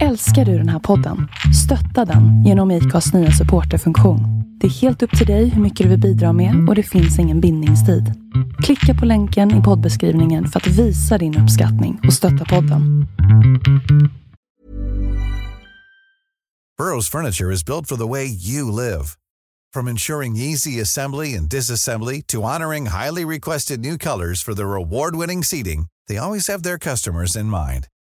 Älskar du den här podden? Stötta den genom IKAs nya supporterfunktion. Det är helt upp till dig hur mycket du vill bidra med och det finns ingen bindningstid. Klicka på länken i poddbeskrivningen för att visa din uppskattning och stötta podden. Burrow's furniture is built for the way you live. From ensuring easy assembly and disassembly to honoring highly requested new colors for their award-winning seating, they always have their customers in mind.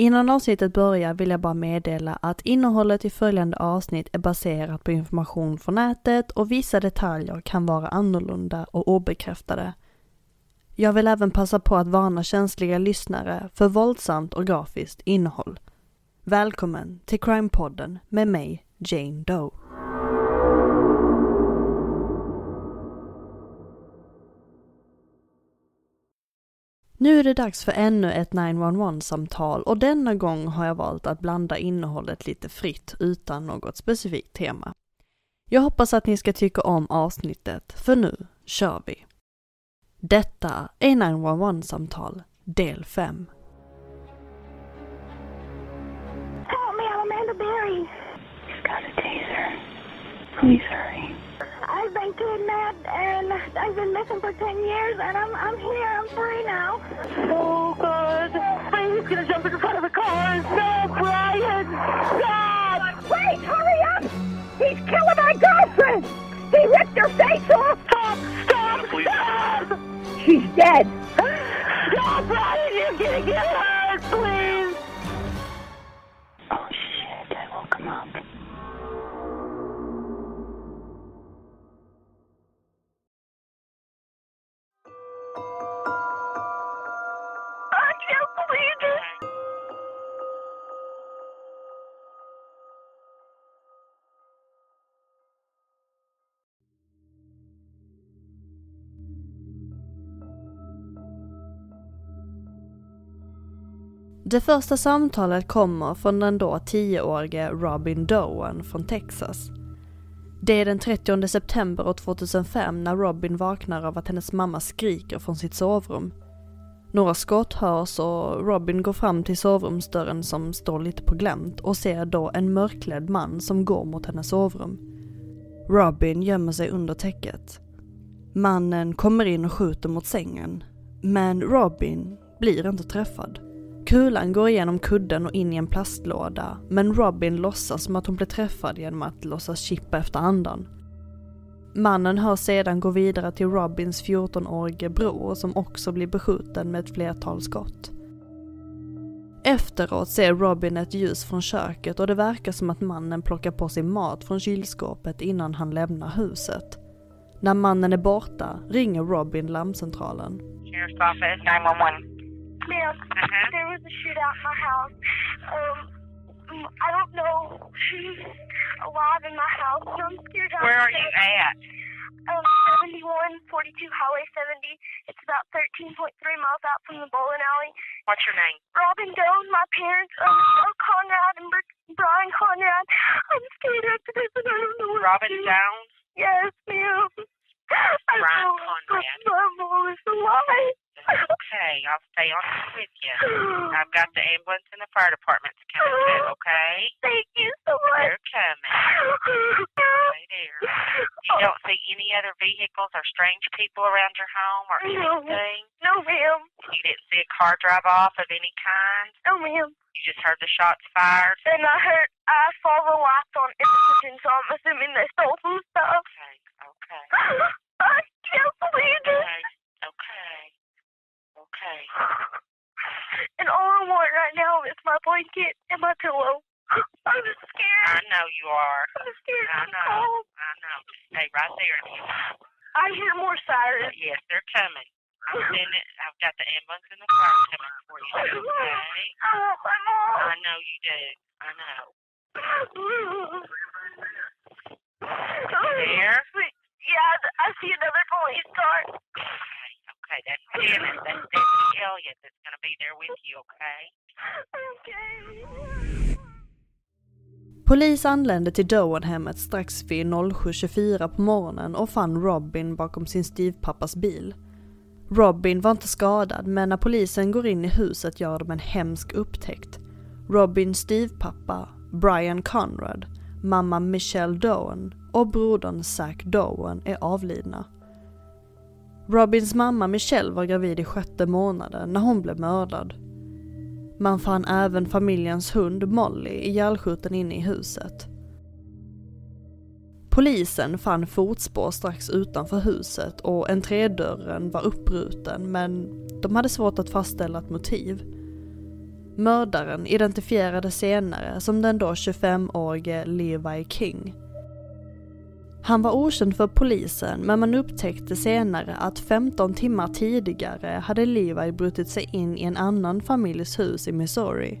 Innan avsnittet börjar vill jag bara meddela att innehållet i följande avsnitt är baserat på information från nätet och vissa detaljer kan vara annorlunda och obekräftade. Jag vill även passa på att varna känsliga lyssnare för våldsamt och grafiskt innehåll. Välkommen till Crime-podden med mig, Jane Doe. Nu är det dags för ännu ett 911-samtal och denna gång har jag valt att blanda innehållet lite fritt utan något specifikt tema. Jag hoppas att ni ska tycka om avsnittet, för nu kör vi! Detta är 911-samtal del 5. Help me, I'm Amanda Berry. He's got a taser. Please hurry. I've been kidnapped and I've been missing for 10 years and I'm, I'm here, I'm free now. Oh, God. He's going to jump in front of the car. No, Brian. Stop. Wait, hurry up! He's killing my girlfriend! He ripped her face off! Stop. Stop. Stop. She's dead! No, Brian, you're going to get hurt. Please. Oh, shit. I woke him up. Det första samtalet kommer från den då 10-årige Robin Doan från Texas. Det är den 30 september 2005 när Robin vaknar av att hennes mamma skriker från sitt sovrum. Några skott hörs och Robin går fram till sovrumsdörren som står lite på glänt och ser då en mörklädd man som går mot hennes sovrum. Robin gömmer sig under täcket. Mannen kommer in och skjuter mot sängen. Men Robin blir inte träffad. Kulan går igenom kudden och in i en plastlåda, men Robin låtsas som att hon blir träffad genom att låtsas chippa efter andan. Mannen hör sedan gå vidare till Robins 14-årige bror som också blir beskjuten med ett flertal skott. Efteråt ser Robin ett ljus från köket och det verkar som att mannen plockar på sig mat från kylskåpet innan han lämnar huset. När mannen är borta ringer Robin larmcentralen. Sheriff's office, 911. Ma'am, Uh-huh. there was a shootout in my house. Um, I don't know who's alive in my house, so I'm scared Where are you at? Um, 7142 Highway 70. It's about 13.3 miles out from the bowling alley. What's your name? Robin Doe, my parents, um, Conrad and Brian Conrad. I'm scared after this and I don't know what Robin to do. Jones? Yes, ma'am. I Brian know Conrad. My mom is alive. Okay, I'll stay on with you. I've got the ambulance and the fire departments coming too, okay? Thank you so much. They're coming. Stay there. You oh. don't see any other vehicles or strange people around your home or anything? No, ma'am. You didn't see a car drive off of any kind? No, ma'am. You just heard the shots fired? Anlände till Doan-hemmet strax vid 07.24 på morgonen och fann Robin bakom sin stivpappas bil. Robin var inte skadad men när polisen går in i huset gör de en hemsk upptäckt. Robins stivpappa, Brian Conrad, mamma Michelle Doan och brodern Zach Doan är avlidna. Robins mamma Michelle var gravid i sjätte månaden när hon blev mördad. Man fann även familjens hund Molly ihjälskjuten inne i huset. Polisen fann fotspår strax utanför huset och entrédörren var uppbruten men de hade svårt att fastställa ett motiv. Mördaren identifierades senare som den då 25-årige Levi King. Han var okänd för polisen men man upptäckte senare att 15 timmar tidigare hade Levi brutit sig in i en annan familjs hus i Missouri.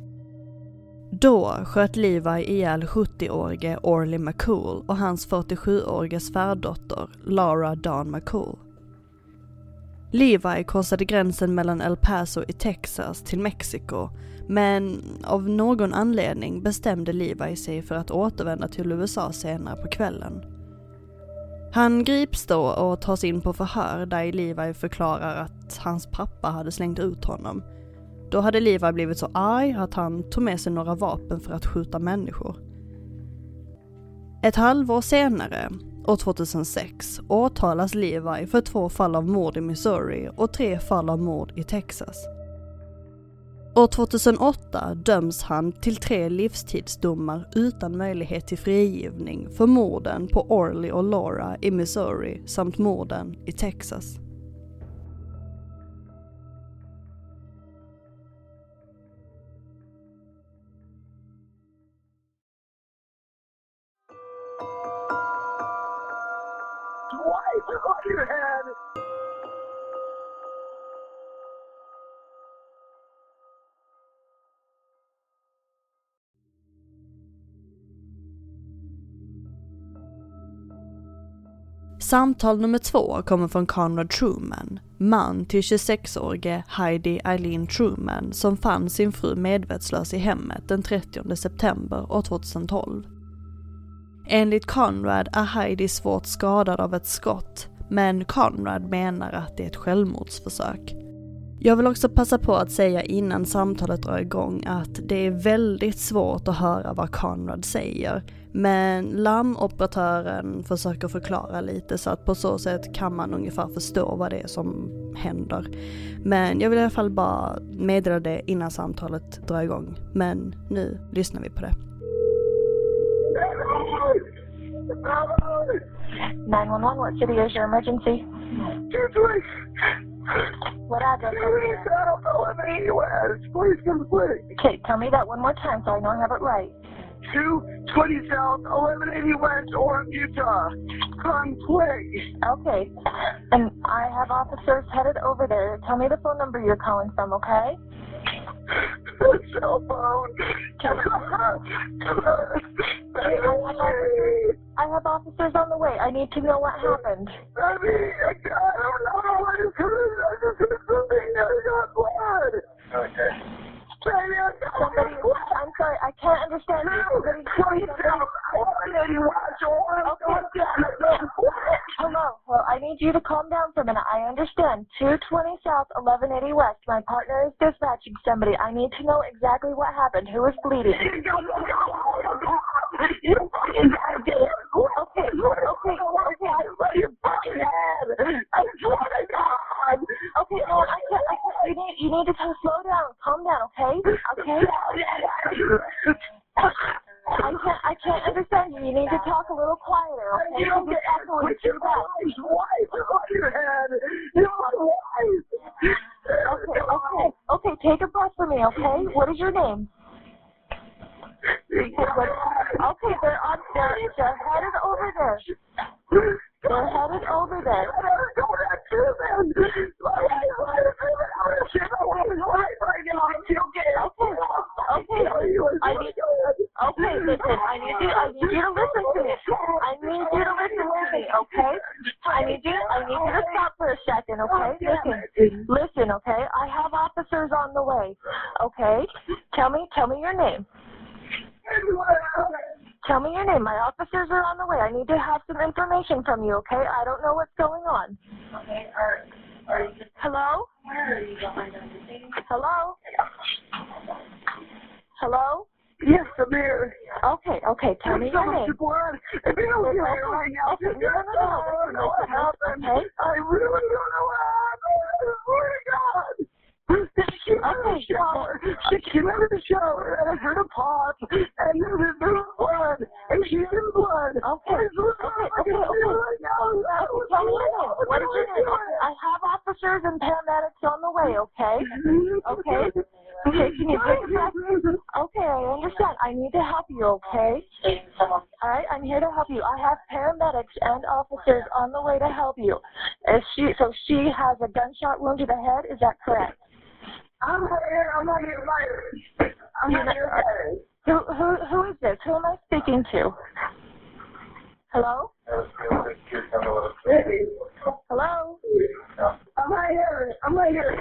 Då sköt Levi ihjäl 70-årige Orly McCool och hans 47-åriga svärdotter Laura Dawn McCool. Levi korsade gränsen mellan El Paso i Texas till Mexiko men av någon anledning bestämde Levi sig för att återvända till USA senare på kvällen. Han grips då och tas in på förhör där Levi förklarar att hans pappa hade slängt ut honom. Då hade Levi blivit så arg att han tog med sig några vapen för att skjuta människor. Ett halvår senare, år 2006, åtalas Levi för två fall av mord i Missouri och tre fall av mord i Texas. År 2008 döms han till tre livstidsdomar utan möjlighet till frigivning för morden på Orly och Laura i Missouri samt morden i Texas. Samtal nummer två kommer från Conrad Truman, man till 26-årige Heidi Eileen Truman som fann sin fru medvetslös i hemmet den 30 september år 2012. Enligt Conrad är Heidi svårt skadad av ett skott, men Conrad menar att det är ett självmordsförsök. Jag vill också passa på att säga innan samtalet drar igång att det är väldigt svårt att höra vad Conrad säger. Men larmoperatören försöker förklara lite så att på så sätt kan man ungefär förstå vad det är som händer. Men jag vill i alla fall bara meddela det innan samtalet drar igång. Men nu lyssnar vi på det. 911, what city is your emergency? What address? South 1180 West. Please come quick. Okay, tell me that one more time so I know I have it right. 220 South 1180 West, Orem, Utah. Come quick. Okay, and I have officers headed over there. Tell me the phone number you're calling from, okay? Cell phone. Come on. Come on. I have officers on the way. I need to know what happened. I mean, I don't know. I just I just heard something. I got blood. Okay. I Somebody, I'm sorry, I can't understand you. Somebody, Hello. Well, I need you to calm down for a minute. I understand. 220 South, 1180 West. My partner is dispatching somebody. I need to know exactly what happened. Who is bleeding? Okay, okay, okay, okay. Okay, no, I can't, I can't. You need, you need to kind of slow down, calm down, okay? Okay? I can't, I can't understand you. You need to talk a little quieter, okay? You're just echoing too bad. Okay, okay, okay. Take a breath for me, okay? What is your name? Okay, what, okay, they're on, they're, they're headed over there. They're headed over there. Okay, I need, okay, listen, I need you, I need you to listen to me. I need you to listen to me, okay? I need you to stop for a second, okay? Listen, listen, okay? I have officers on the way, okay? Tell me, tell me your name. Tell me your name. My officers are on the way. I need to have some information from you, okay? I don't know what's going on. Okay, are you? Hello? Where are you going? Hello? Hello? Yes, I'm here. Okay, okay. Tell me so your much name. blood. If you don't get it right now, Okay, no, no, no, no. I don't know what Listen, happened. okay? I really don't know what happened. I swear to God. Out of the shower. She came out of the shower and I heard a pop and there was, there was blood and she's in blood. Okay, oh I swear to I okay, can feel right now. Okay, tell me your name. What is your name? I have officers and paramedics on the way, okay? Mm-hmm. Okay? Okay, can you take a breath? Okay, I understand. I need to help you, okay? All right, I'm here to help you. I have paramedics and officers on the way to help you. Is she, so she has a gunshot wound to the head, is that correct? I'm not here. I'm not here. Myers. I'm not here. Who, who, who is this? Who am I speaking to? Hello? Hello? I'm not here. I'm not here.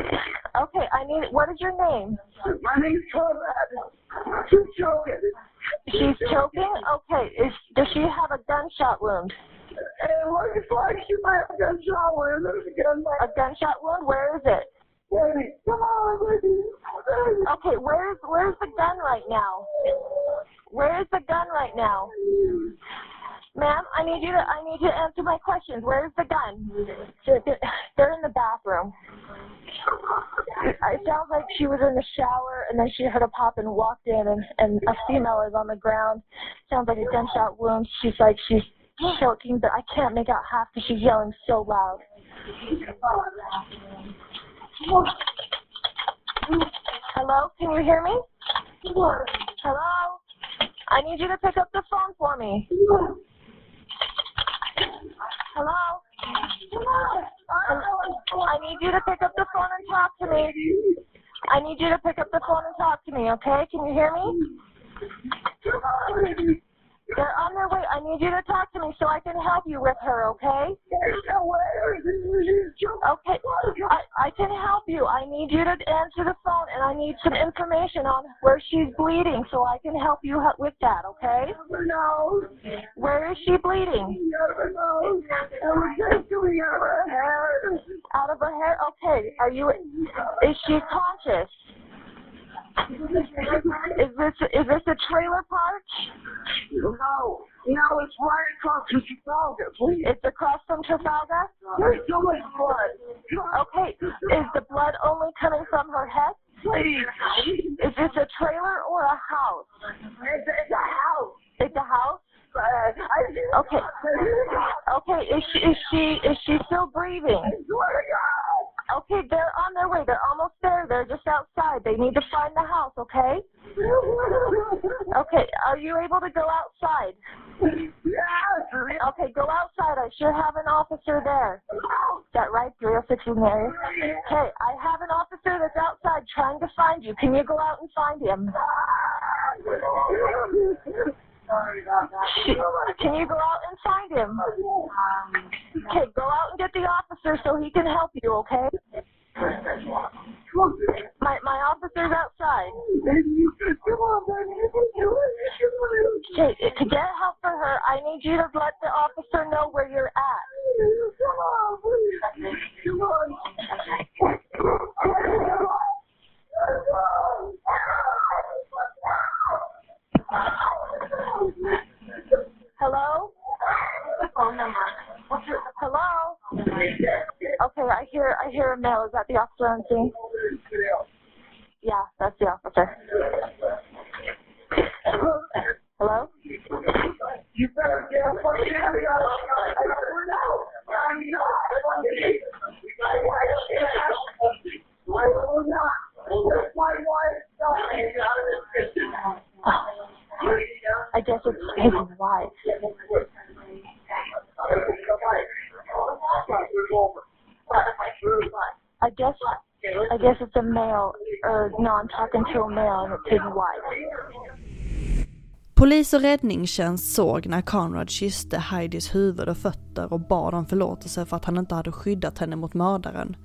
Okay, I need, what is your name? My name's Conrad. She's choking. She's choking? Okay, is, does she have a gunshot wound? It looks like she might have got shot where there's a gun A gunshot wound? Where is it? Okay, where's where's the gun right now? Where is the gun right now? Ma'am, I need you to I need you to answer my questions. Where's the gun? They're, they're in the bathroom. It sounds like she was in the shower and then she heard a pop and walked in and, and a female is on the ground. Sounds like a gunshot wound. She's like she's choking, but I can't make out half because she's yelling so loud. Hello, can you hear me? Hello? I need you to pick up the phone for me. Hello? Um, I need you to pick up the phone and talk to me. I need you to pick up the phone and talk to me, okay? Can you hear me? They're on their way. I need you to talk to me so I can help you with her, okay? No way. Okay, I, I can help you. I need you to answer the phone, and I need some information on where she's bleeding so I can help you with that, okay? Where is she bleeding? Out of her head? Okay. Are you? Is she conscious? Is this is this a trailer park? No. No, it's right across the Trafalga, please. It's across from Trafalga. There's so much blood. Okay. Is the blood only coming from her head? Please. Is this a trailer or a house? It's, it's a house. It's a house. Uh, Okay. Okay. Is she is she is she still breathing? I swear to God. Okay, they're on their way. They're almost there. They're just outside. They need to find the house. Okay. Okay. Are you able to go outside? Yes. Okay, go outside. I should have an officer there. Is that right? 306 Mary? Okay, I have an officer that's outside trying to find you. Can you go out and find him? Can you go out and find him? Okay, go out and get the officer so he can help you, okay? My my officer's outside. Okay, to get help for her, I need you to let the officer know where you're at. Hello? Phone number. Hello? Okay, I hear I hear a male. Is that the officer on scene? Yeah, that's the officer. Hello? You better get up on the a male or no, I'm talking to a male and it's his wife. Polis och räddningstjänst såg när Conrad kysste Heidis huvud och fötter och bad om förlåtelse för att han inte hade skyddat henne mot mördaren.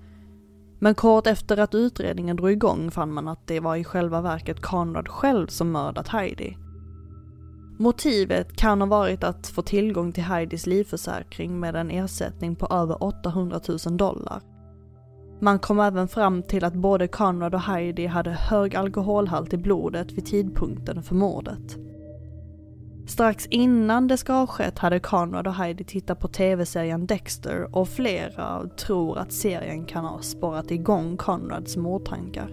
Men kort efter att utredningen drog igång fann man att det var i själva verket Conrad själv som mördat Heidi. Motivet kan ha varit att få tillgång till Heidis livförsäkring med en ersättning på över 800 000 dollar. Man kom även fram till att både Conrad och Heidi hade hög alkoholhalt i blodet vid tidpunkten för mordet. Strax innan det ska ha skett hade Conrad och Heidi tittat på tv-serien Dexter och flera tror att serien kan ha spårat igång Conrads mordtankar.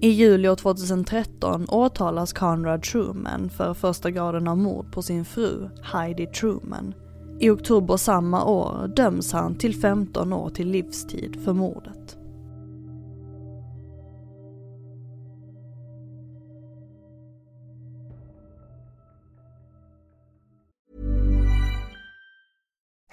I juli år 2013 åtalas Conrad Truman för första graden av mord på sin fru Heidi Truman. I oktober samma år döms han till 15 år till livstid för mordet.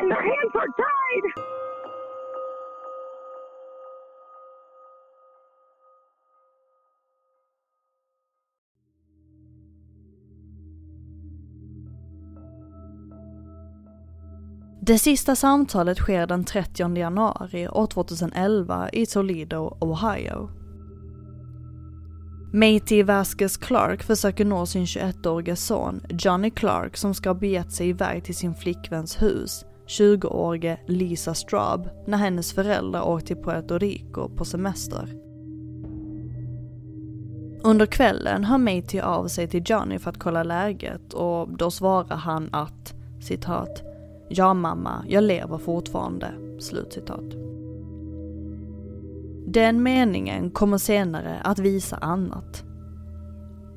And their hands are tied. Det sista samtalet sker den 30 januari år 2011 i Toledo, Ohio. Matey Vasquez Clark försöker nå sin 21-åriga son Johnny Clark som ska ha begett sig iväg till sin flickväns hus, 20-årige Lisa Straub, när hennes föräldrar åkte till Puerto Rico på semester. Under kvällen hör Matey av sig till Johnny för att kolla läget och då svarar han att citat Ja mamma, jag lever fortfarande. Slutcitat. Den meningen kommer senare att visa annat.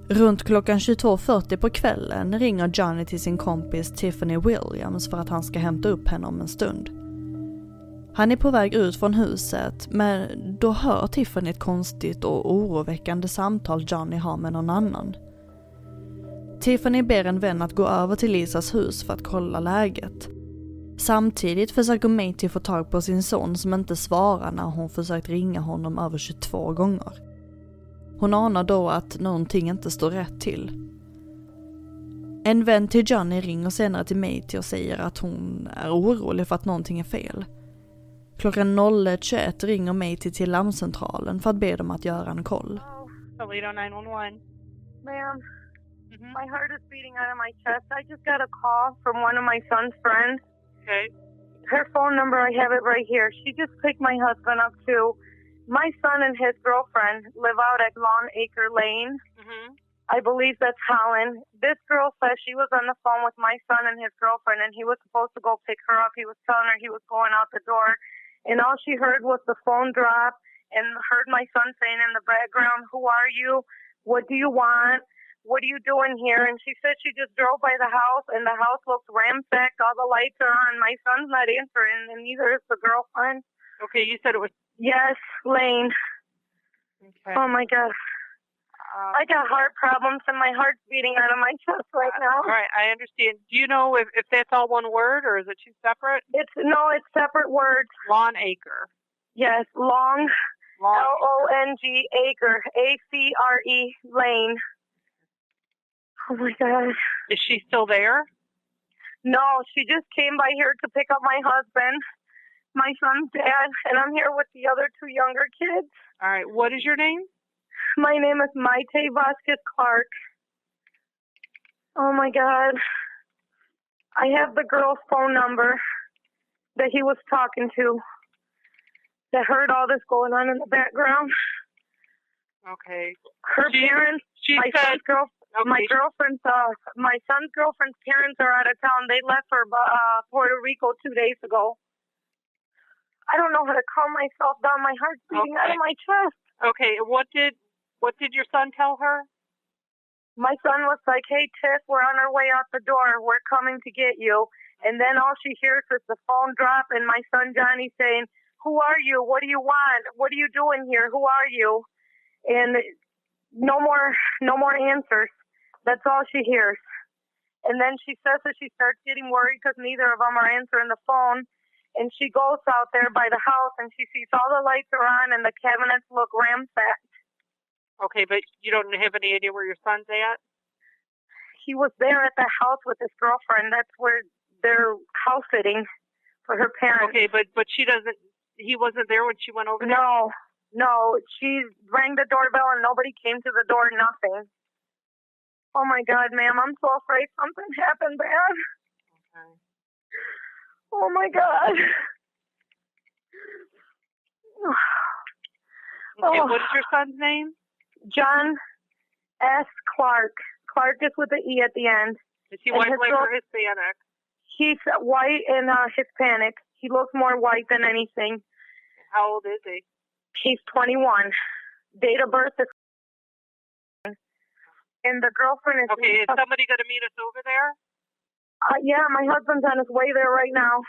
Runt klockan 22.40 på kvällen ringer Johnny till sin kompis Tiffany Williams för att han ska hämta upp henne om en stund. Han är på väg ut från huset men då hör Tiffany ett konstigt och oroväckande samtal Johnny har med någon annan. Tiffany ber en vän att gå över till Lisas hus för att kolla läget. Samtidigt försöker Matey få tag på sin son som inte svarar när hon försökt ringa honom över 22 gånger. Hon anar då att någonting inte står rätt till. En vän till Johnny ringer senare till Matey och säger att hon är orolig för att någonting är fel. Klockan 01.21 ringer Matey till larmcentralen för att be dem att göra en koll. Toledo 911. Ma'am, Mm-hmm. my heart is beating out of my chest. I just got a call from one of my son's friends. Okay. Her phone number, I have it right here. She just picked my husband up to. My son and his girlfriend live out at Long Acre Lane. Mm-hmm. I believe that's Holland. This girl says she was on the phone with my son and his girlfriend, and he was supposed to go pick her up. He was telling her he was going out the door, and all she heard was the phone drop and heard my son saying in the background, Who are you? What do you want? What are you doing here? And she said she just drove by the house, and the house looks ransacked. All the lights are on. My son's not answering, and neither is the girlfriend. Okay, you said it was. Yes, Lane. Okay. Oh my God. Uh, I got heart problems, and my heart's beating out of my chest right now. all right, I understand. Do you know if, if that's all one word or is it two separate? It's no, it's separate words. Lawn acre. Yes, long Lawn. L O N G acre A C R E lane. Oh my god. Is she still there? No, she just came by here to pick up my husband. My son's dad, and I'm here with the other two younger kids. All right. What is your name? My name is Maite Vasquez Clark. Oh my God. I have the girl's phone number that he was talking to that heard all this going on in the background. Okay. Her She- parents, She my said. son's girl, Okay. my girlfriend's, uh, my son's girlfriend's parents are out of town. They left for uh, Puerto Rico two days ago. I don't know how to calm myself down. My heart's beating out of my chest. Okay. What did what did your son tell her? My son was like, "Hey, Tiff, we're on our way out the door. We're coming to get you." And then all she hears is the phone drop, and my son Johnny saying, "Who are you? What do you want? What are you doing here? Who are you?" And no more, no more answers. That's all she hears. And then she says that she starts getting worried because neither of them are answering the phone. And she goes out there by the house and she sees all the lights are on and the cabinets look ransacked. Okay, but you don't have any idea where your son's at. he was there at the house with his girlfriend. That's where they're house sitting for her parents. Okay, but but she doesn't. He wasn't there when she went over there. No, no. She rang the doorbell and nobody came to the door. Nothing. Oh my God, ma'am! I'm so afraid something happened bad. Okay. Oh my God. Okay, Oh. what is your son's name? John S. Clark. Clark is with the E at the end. Is he And white, black, or Hispanic? He's white and uh, Hispanic. He looks more white than anything. How old is he? He's 21. Date of birth is. And the girlfriend is. Okay, is somebody going to meet us over there? Uh, yeah, my husband's on his way there right now.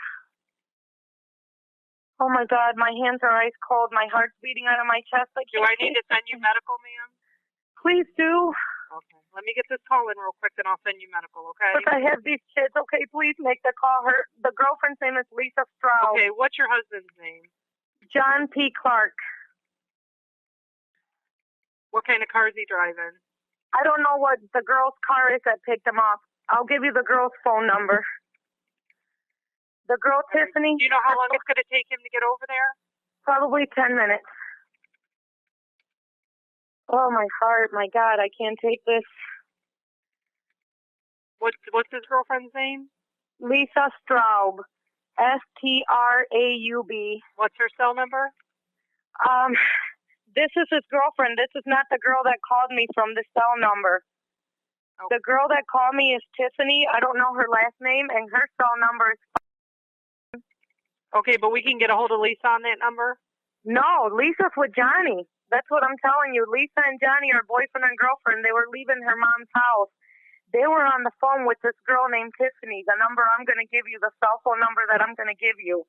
Oh my God, my hands are ice cold. My heart's beating out of my chest. I Do I need to send you medical, ma'am? Please do. Okay. Let me get this call in real quick, then I'll send you medical. Okay. But I have these kids. Okay, please make the call. Her, the girlfriend's name is Lisa Straub. Okay. What's your husband's name? John P. Clark. What kind of car is he driving? I don't know what the girl's car is that picked him up. I'll give you the girl's phone number. The girl, Tiffany. Do you know how long it's going to take him to get over there? Probably 10 minutes. Oh, my heart. My God, I can't take this. What's What's his girlfriend's name? Lisa Straub. S T R A U B. What's her cell number? Um, this is his girlfriend. This is not the girl that called me from the cell number. The girl that called me is Tiffany. I don't know her last name, and her cell number is. Okay, but we can get a hold of Lisa on that number. No, Lisa's with Johnny. That's what I'm telling you. Lisa and Johnny are boyfriend and girlfriend. They were leaving her mom's house. They were on the phone with this girl named Tiffany. The number I'm going to give you, the cell phone number that I'm going to give you.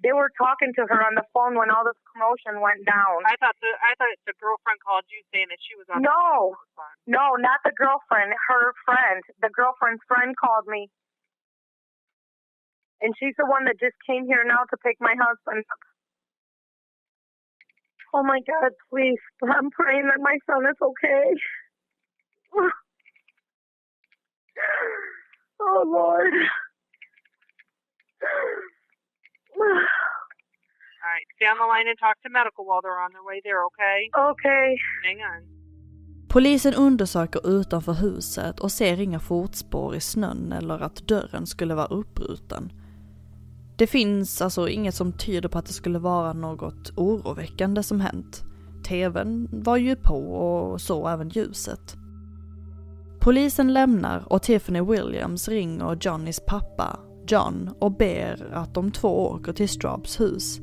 They were talking to her on the phone when all this commotion went down. I thought the I thought the girlfriend called you saying that she was on. No, the phone. no, not the girlfriend. Her friend. The girlfriend's friend called me. And she's the one that just came here now to pick my husband up. Oh my God, please. I'm praying that my son is okay. Oh Lord. All right, stay on the line and talk to medical while they're on their way there. Okay. Okay. Hang on. Polisen undersöker utanför huset och ser inga fotspår i snön eller att dörren skulle vara uppbruten. Det finns alltså inget som tyder på att det skulle vara något oroväckande som hänt. TVn var ju på och så även ljuset. Polisen lämnar och Tiffany Williams ringer Johnnys pappa, John, och ber att de två åker till Straubs hus.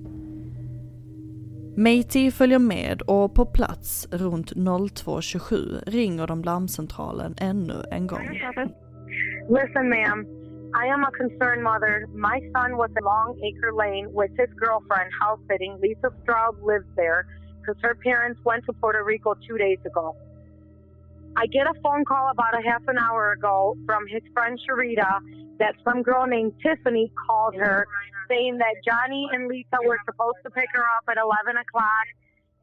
Matey följer med och på plats runt 02.27 ringer de larmcentralen ännu en gång. Listen, ma'am. I am a concerned mother. My son was in Long Acre Lane with his girlfriend house sitting. Lisa Straub lives there because her parents went to Puerto Rico two days ago. I get a phone call about a half an hour ago from his friend Sharita that some girl named Tiffany called her saying that Johnny and Lisa were supposed to pick her up at 11 o'clock.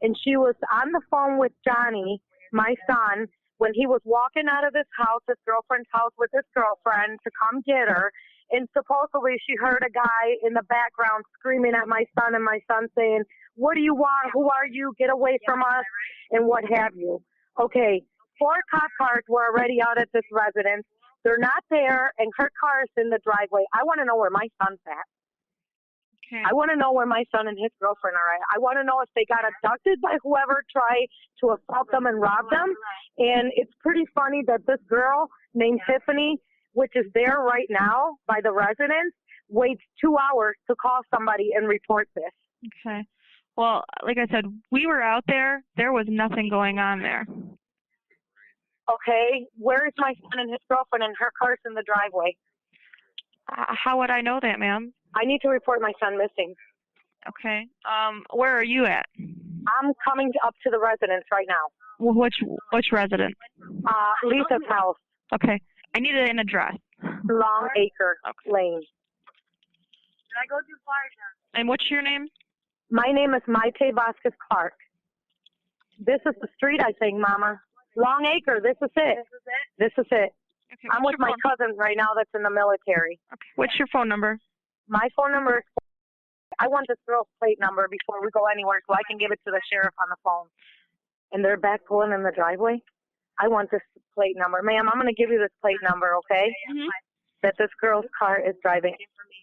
And she was on the phone with Johnny, my son, when he was walking out of his house, his girlfriend's house with his girlfriend to come get her. and supposedly she heard a guy in the background screaming at my son and my son saying, What do you want? Who are you? Get away from us and what have you. Okay, four cop cars were already out at this residence. They're not there and her car is in the driveway. I want to know where my son's at. Okay. I want to know where my son and his girlfriend are at. I want to know if they got abducted by whoever tried to assault them and rob them. And it's pretty funny that this girl named Tiffany, which is there right now by the residence, waits two hours to call somebody and report this. Okay. Well, like I said, we were out there. There was nothing going on there. Okay, where is my son and his girlfriend and her car's in the driveway? Uh, how would I know that, ma'am? I need to report my son missing. Okay. Um, where are you at? I'm coming up to the residence right now. Wh- Which which residence? Uh, Lisa's house, Okay. I need an address. Long Acre Lane. Did I go too far, John? And what's your name? My name is Maite Vasquez Clark. This is the street, I think, Mama. Long Acre. This is it. This is it? This is it. Okay. I'm with my phone? cousin right now that's in the military. Okay. What's your phone number? My phone number is. I want this girl's plate number before we go anywhere so I can give it to the sheriff on the phone. And they're back pulling in the driveway. I want this plate number. Ma'am, I'm going to give you this plate number, okay? Mhm. That this girl's car is driving.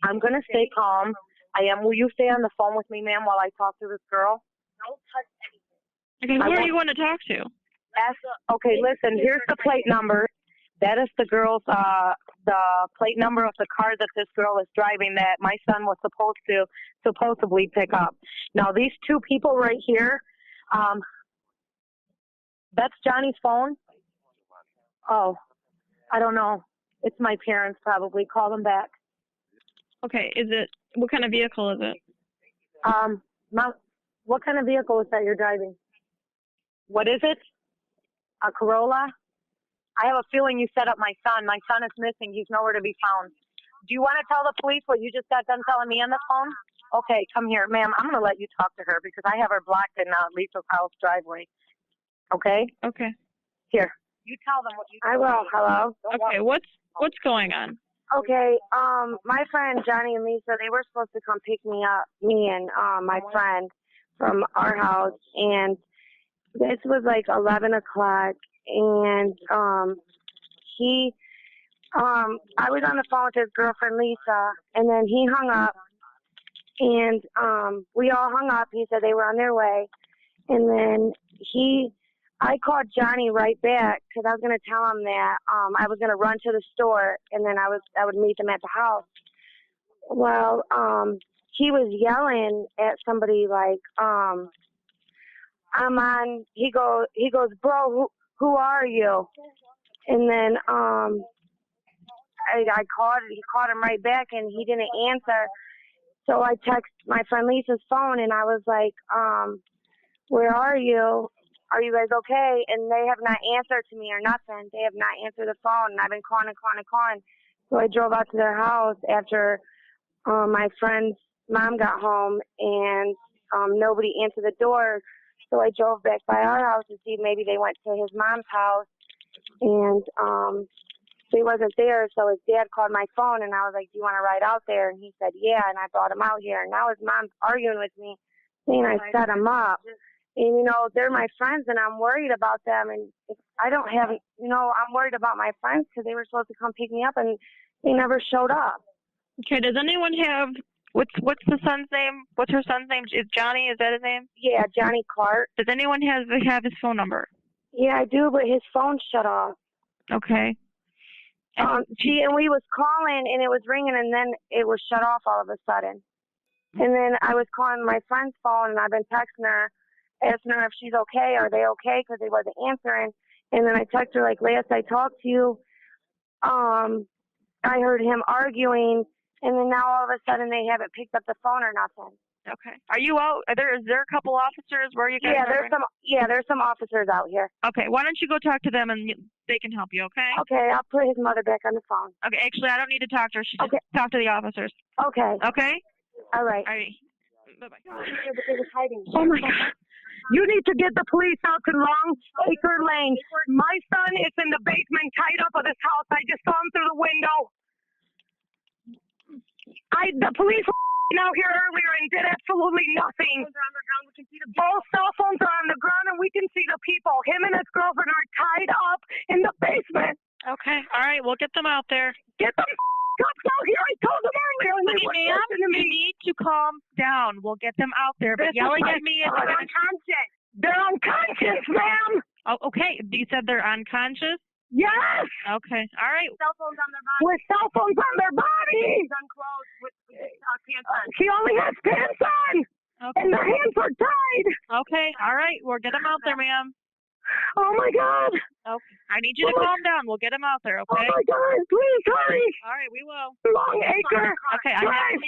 I'm going to stay calm. I am. Will you stay on the phone with me, ma'am, while I talk to this girl? Don't touch anything. Okay. Who are you going to talk to? Ask, okay, listen, here's the plate number. That is the girl's, uh, the plate number of the car that this girl is driving that my son was supposed to, supposedly pick up. Now, these two people right here, um, that's Johnny's phone? Oh, I don't know. It's my parents probably. Call them back. Okay. Is it what kind of vehicle is it? Um, Mom, what kind of vehicle is that you're driving? What is it? A Corolla? I have a feeling you set up my son. My son is missing. He's nowhere to be found. Do you want to tell the police what you just got done telling me on the phone? Okay, come here, ma'am. I'm going to let you talk to her because I have her blocked in uh, Lisa's house driveway. Okay? Okay. Here. You tell them what you I will. Hello? Okay. What's what's going on? Okay, um, my friend Johnny and Lisa, they were supposed to come pick me up, me and um my friend from our house, and this was like eleven o'clock, and um, he, um, I was on the phone with his girlfriend Lisa, and then he hung up, and um, we all hung up. He said they were on their way, and then he I called Johnny right back because I was going to tell him that um, I was going to run to the store and then I was I would meet them at the house. Well, um, he was yelling at somebody like, um, "I'm on." He goes, he goes, "Bro, who who are you?" And then um, I, I called. He called him right back and he didn't answer. So I text my friend Lisa's phone and I was like, um, "Where are you?" are you guys okay? And they have not answered to me or nothing. They have not answered the phone, and I've been calling and calling and calling. So I drove out to their house after um, my friend's mom got home, and um, nobody answered the door. So I drove back by our house to see maybe they went to his mom's house, and um, they wasn't there. So his dad called my phone, and I was like, "Do you want to ride out there?" And he said, "Yeah." And I brought him out here, and now his mom's arguing with me, saying I set him up and you know they're my friends and i'm worried about them and i don't have you know i'm worried about my friends because they were supposed to come pick me up and they never showed up Okay. Does anyone have what's what's the son's name? What's her son's name? Is Johnny? Is that his name? yeah johnny clark Does anyone have have his phone number? yeah i do but his phone shut off Okay. And um she and we was calling and it was ringing and then it was shut off all of a sudden and then i was calling my friend's phone and i've been texting her asking her if she's okay are they okay because they wasn't answering and then i texted her like last i talked to you um i heard him arguing and then now all of a sudden they haven't picked up the phone or nothing okay. Are you out? Are there is there a couple officers where you guys? yeah are there's some yeah there's some officers out here? Okay. Why don't you go talk to them and they can help you? Okay. okay i'll put his mother back on the phone Okay. Actually, I don't need to talk to her. She just Okay. talk to the officers. okay Okay. all right All right. Bye bye. Oh, hiding Oh my God. You need to get the police out to Long Acre Lane. My son is in the basement tied up at his house. I just saw him through the window. I the police were out here earlier and did absolutely nothing. Both cell phones are on the ground and we can see the people. Him and his girlfriend are tied up in the basement. Okay. All right. We'll get them out there. Get them cops out here. I told them earlier and they Hey, were ma'am, listening to you me. need to calm down. We'll get them out there. But This yelling at me is unconscious. They're unconscious, ma'am. Oh, okay. You said they're unconscious? Yes. Okay. All right. With Cell phones on their body. With cell phones on their. Unclothed with uh, pants on. She only has pants on. Okay. And their hands are tied. Okay. All right. We'll get them out there, ma'am. Oh my God. Okay. I need you to Oh my- calm down. We'll get them out there, Oh okay? my God. Please hurry. All right, we will. Long Acre. Okay, I Drive. have,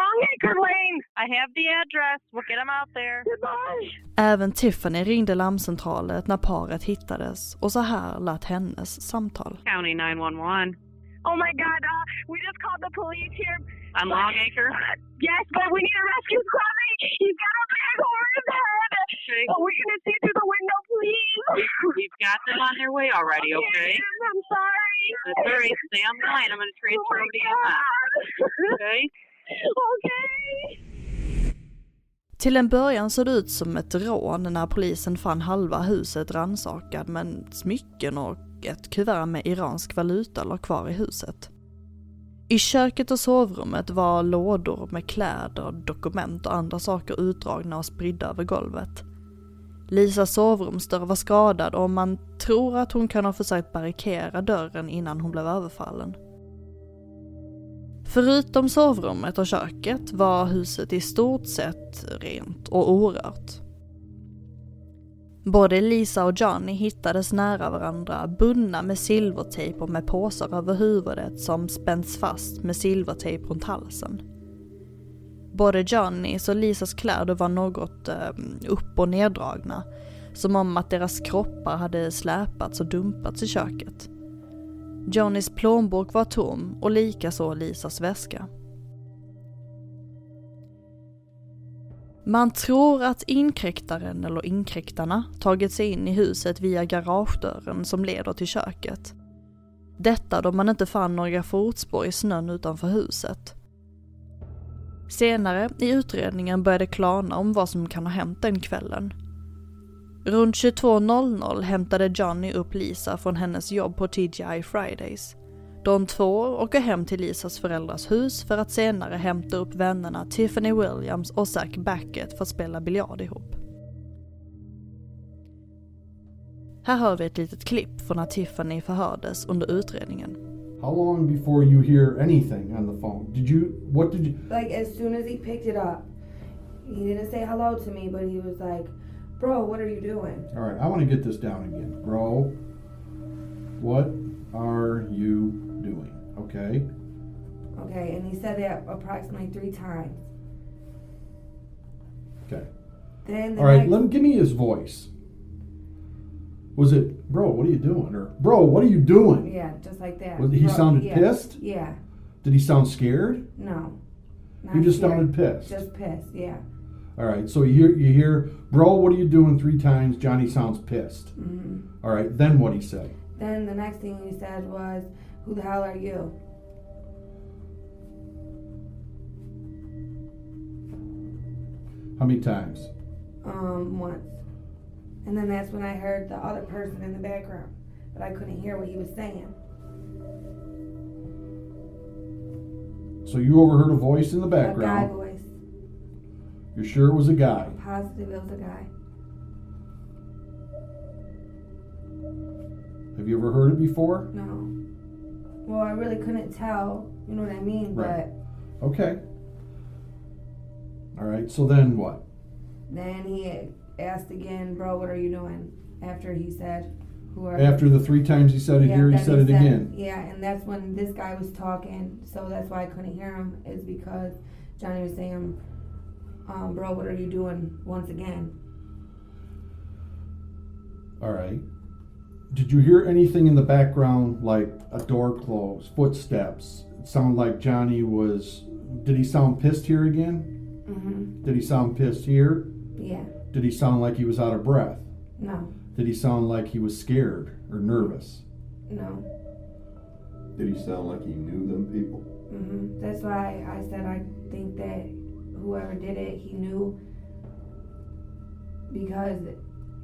Long Acre Lane. I have the address. We'll get them out there. Goodbye. Även Tiffany ringde larmcentralen när paret hittades och så här lät hennes samtal. County 911. Oh my God. Uh, we just called the police here. On Long Acre? Yes, but we need a rescue squad. He's got a bag over his head. Okay. Oh, we can see through the window, please. We've got them on their way already, okay? Yes, I'm sorry. That's all right. Stay on the line. I'm going to Oh transfer my over to you. God. Okay? Okay. Till en början såg det ut som ett rån när polisen fann halva huset rannsakad men smycken och ett kuvert med iransk valuta låg kvar i huset. I köket och sovrummet var lådor med kläder, dokument och andra saker utdragna och spridda över golvet. Lisas sovrumsdörr var skadad och man tror att hon kan ha försökt barrikera dörren innan hon blev överfallen. Förutom sovrummet och köket var huset i stort sett rent och orört. Både Lisa och Johnny hittades nära varandra, bundna med silvertejp och med påsar över huvudet som spänts fast med silvertejp runt halsen. Både Johnnys och Lisas kläder var något eh, upp och neddragna, som om att deras kroppar hade släpats och dumpats i köket. Johnnys plånbok var tom och likaså Lisas väska. Man tror att inkräktaren eller inkräktarna tagit sig in i huset via garagedörren som leder till köket. Detta då man inte fann några fotspår i snön utanför huset. Senare i utredningen började klarna om vad som kan ha hänt den kvällen. Runt 22.00 hämtade Johnny upp Lisa från hennes jobb på TGI Fridays. De två åker hem till Lisas föräldrars hus för att senare hämta upp vännerna Tiffany Williams och Zach Backett för att spela biljard ihop. Här hör vi ett litet klipp från när Tiffany förhördes under utredningen. How long before you hear anything on the phone? Did you, what did you, Like as soon as he picked it up, he didn't say hello to me, but he was like, "Bro, what are you doing?" all right, I want to get this down again. Bro, what are you doing? Okay? Okay, and he said that approximately three times. Okay. Then the All right, next, let him give me his voice. Was it, bro, what are you doing? Or, bro, what are you doing? yeah, just like that. Was- he Bro- sounded yeah, pissed? Yeah, Did he sound scared? no. He just scared. sounded pissed. Just pissed, yeah. All right, so you hear, you hear, bro, what are you doing three times? Johnny sounds pissed. hmm All right, then what he said? Then the next thing he said was, "Who the hell are you?" How many times? Um, once. And then that's when I heard the other person in the background, but I couldn't hear what he was saying. So you overheard a voice in the background. A guy voice. You're sure it was a guy? Positive it was a guy. Have you ever heard it before? No. Well, I really couldn't tell. You know what I mean? Right. Okay. All right, so then what? Then he asked again, "Bro, what are you doing?" After he said, "Who are?" After the three times he said it Yeah, here, he said it again. Yeah, and that's when this guy was talking. So that's why I couldn't hear him. Is because Johnny was saying, um, "Bro, what are you doing?" Once again. All right. Did you hear anything in the background like a door close, footsteps? It sounded like Johnny was. Did he sound pissed here again? Mhm. Did he sound pissed here? Yeah. Did he sound like he was out of breath? No. Did he sound like he was scared or nervous? No. Did he sound like he knew them people? hmm That's why I said I think that whoever did it, he knew. Because,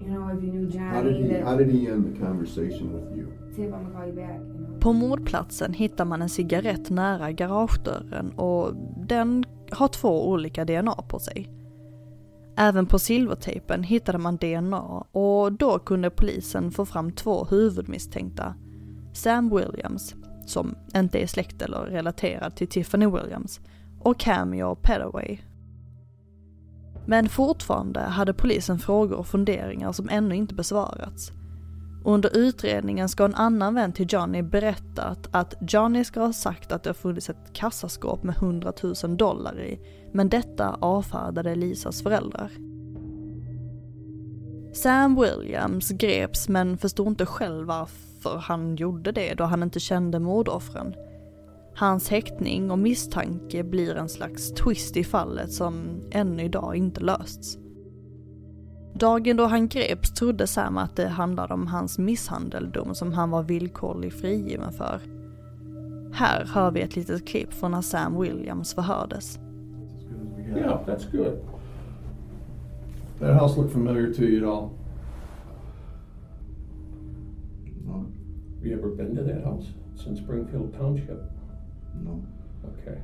you know, if you knew Johnny, How did he that How did he end the conversation with you? Tiff, I'm gonna call you back. You know? På mordplatsen hittar man en cigarett nära garagedörren och den har två olika DNA på sig. Även på silvertejpen hittade man DNA och då kunde polisen få fram två huvudmisstänkta. Sam Williams, som inte är släkt eller relaterad till Tiffany Williams, och Cameo Petaway. Men fortfarande hade polisen frågor och funderingar som ännu inte besvarats. Under utredningen ska en annan vän till Johnny berättat att Johnny ska ha sagt att det har funnits ett kassaskåp med 100 000 dollar i, men detta avfärdade Lisas föräldrar. Sam Williams greps men förstod inte själv varför han gjorde det då han inte kände mordoffren. Hans häktning och misstanke blir en slags twist i fallet som ännu idag inte lösts. Dagen då han greps trodde Sam att det handlade om hans misshandeldom som han var villkorlig frigiven för. Här hör vi ett litet klipp från när Sam Williams förhördes. Yeah, that's good. That house look familiar to you at all? No. You ever been to that house? It's in Springfield Township. No. Okay.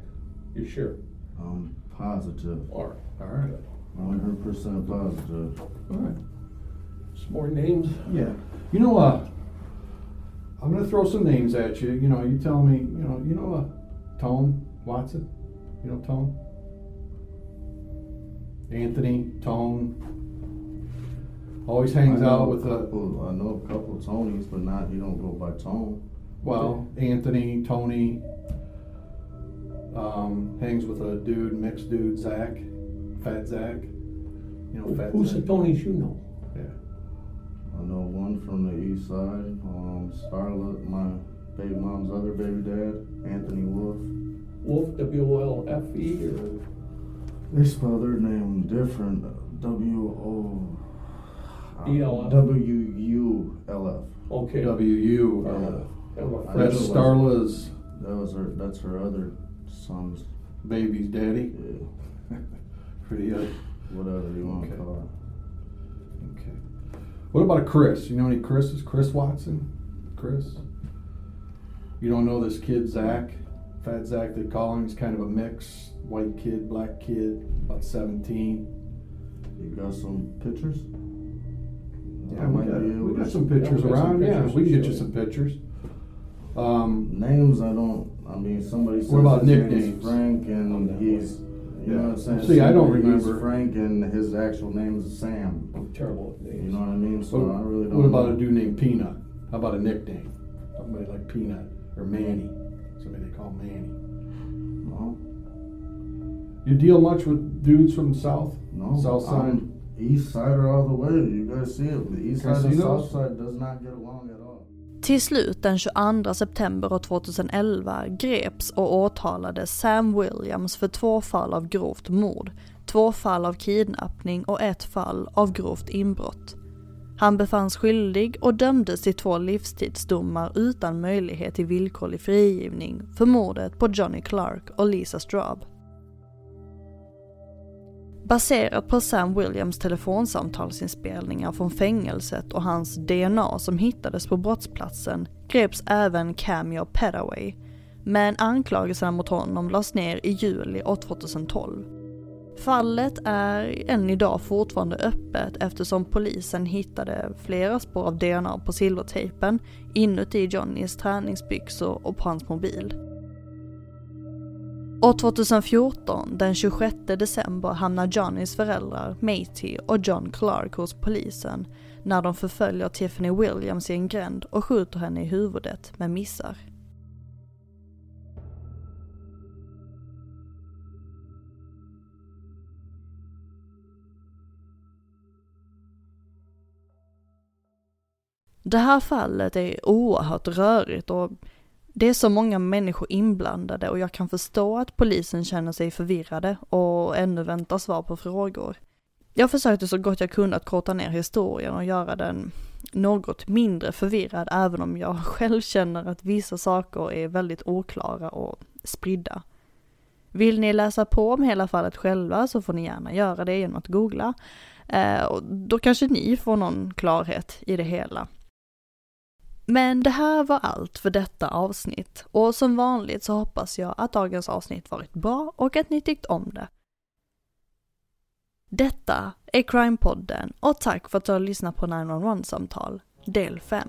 You sure? I'm positive. All right. All right. 100% positive. All right. Some more names? Yeah. You know, uh, I'm gonna throw some names at you. You know, you tell me. You know, you know, uh, Tone Watson. You know Tone. Anthony Tone. Always hangs I know out with a a couple. I know a couple of Tonys, but not. You don't go by Tone. well, Anthony Tony. Um, hangs with a dude, mixed dude, Zach, Fat Zach. You know, Fat Who's the Tonys you know? Yeah. I know one from the east side. Um, Starlet, my baby mom's other baby dad, Anthony Wolf. Wolf, W O L F E, or They spell their name different. W O E-L-F? W U L F. okay. W U. Have a I friend that's Starla's That was her. That's her other son's. baby's daddy. Yeah, Pretty uh, whatever you want to call it. Okay. What about a Chris? You know any Chris's? Chris Watson? Chris? You don't know this kid, Zach? Fat Zach, they call him. He's kind of a mix. White kid, black kid, about 17. You got some pictures? Yeah, we got, we got some pictures we got some around. yeah, we can get you you. some pictures. Um, Names, I don't. I mean, somebody says What about his name's nicknames? Frank, and he's. You know what I'm saying? See, I don't Somebody- he's remember. Frank, and his actual name is Sam. I'm terrible at names. You know what I mean? So what, I really don't. what about know. a dude named Peanut? How about a nickname? Somebody like Peanut or Manny. Somebody they call Manny. No, You deal much with dudes from South? no. South side? I'm East sider all the way. You guys see it. The east side and Casinos? south side does not get along at all. Till slut den 22 september 2011 greps och åtalades Sam Williams för två fall av grovt mord, två fall av kidnappning och ett fall av grovt inbrott. Han befanns skyldig och dömdes till två livstidsdomar utan möjlighet till villkorlig frigivning för mordet på Johnny Clark och Lisa Straub. Baserat på Sam Williams telefonsamtalsinspelningar från fängelset och hans DNA som hittades på brottsplatsen greps även Cameo Petaway, men anklagelserna mot honom lades ner i juli 2012. Fallet är än idag fortfarande öppet eftersom polisen hittade flera spår av DNA på silvertejpen inuti Johnnys träningsbyxor och på hans mobil. År 2014, den 26 december, hamnar Johnnys föräldrar, Matey och John Clark hos polisen när de förföljer Tiffany Williams i en gränd och skjuter henne i huvudet men missar. Det här fallet är oerhört rörigt och det är så många människor inblandade och jag kan förstå att polisen känner sig förvirrade och ännu väntar svar på frågor. Jag försökte så gott jag kunde att korta ner historien och göra den något mindre förvirrad även om jag själv känner att vissa saker är väldigt oklara och spridda. Vill ni läsa på om hela fallet själva så får ni gärna göra det genom att googla. Eh, och då kanske ni får någon klarhet i det hela. Men det här var allt för detta avsnitt och som vanligt så hoppas jag att dagens avsnitt varit bra och att ni tyckt om det. Detta är Crime-podden och tack för att du har lyssnat på 911-samtal, del 5.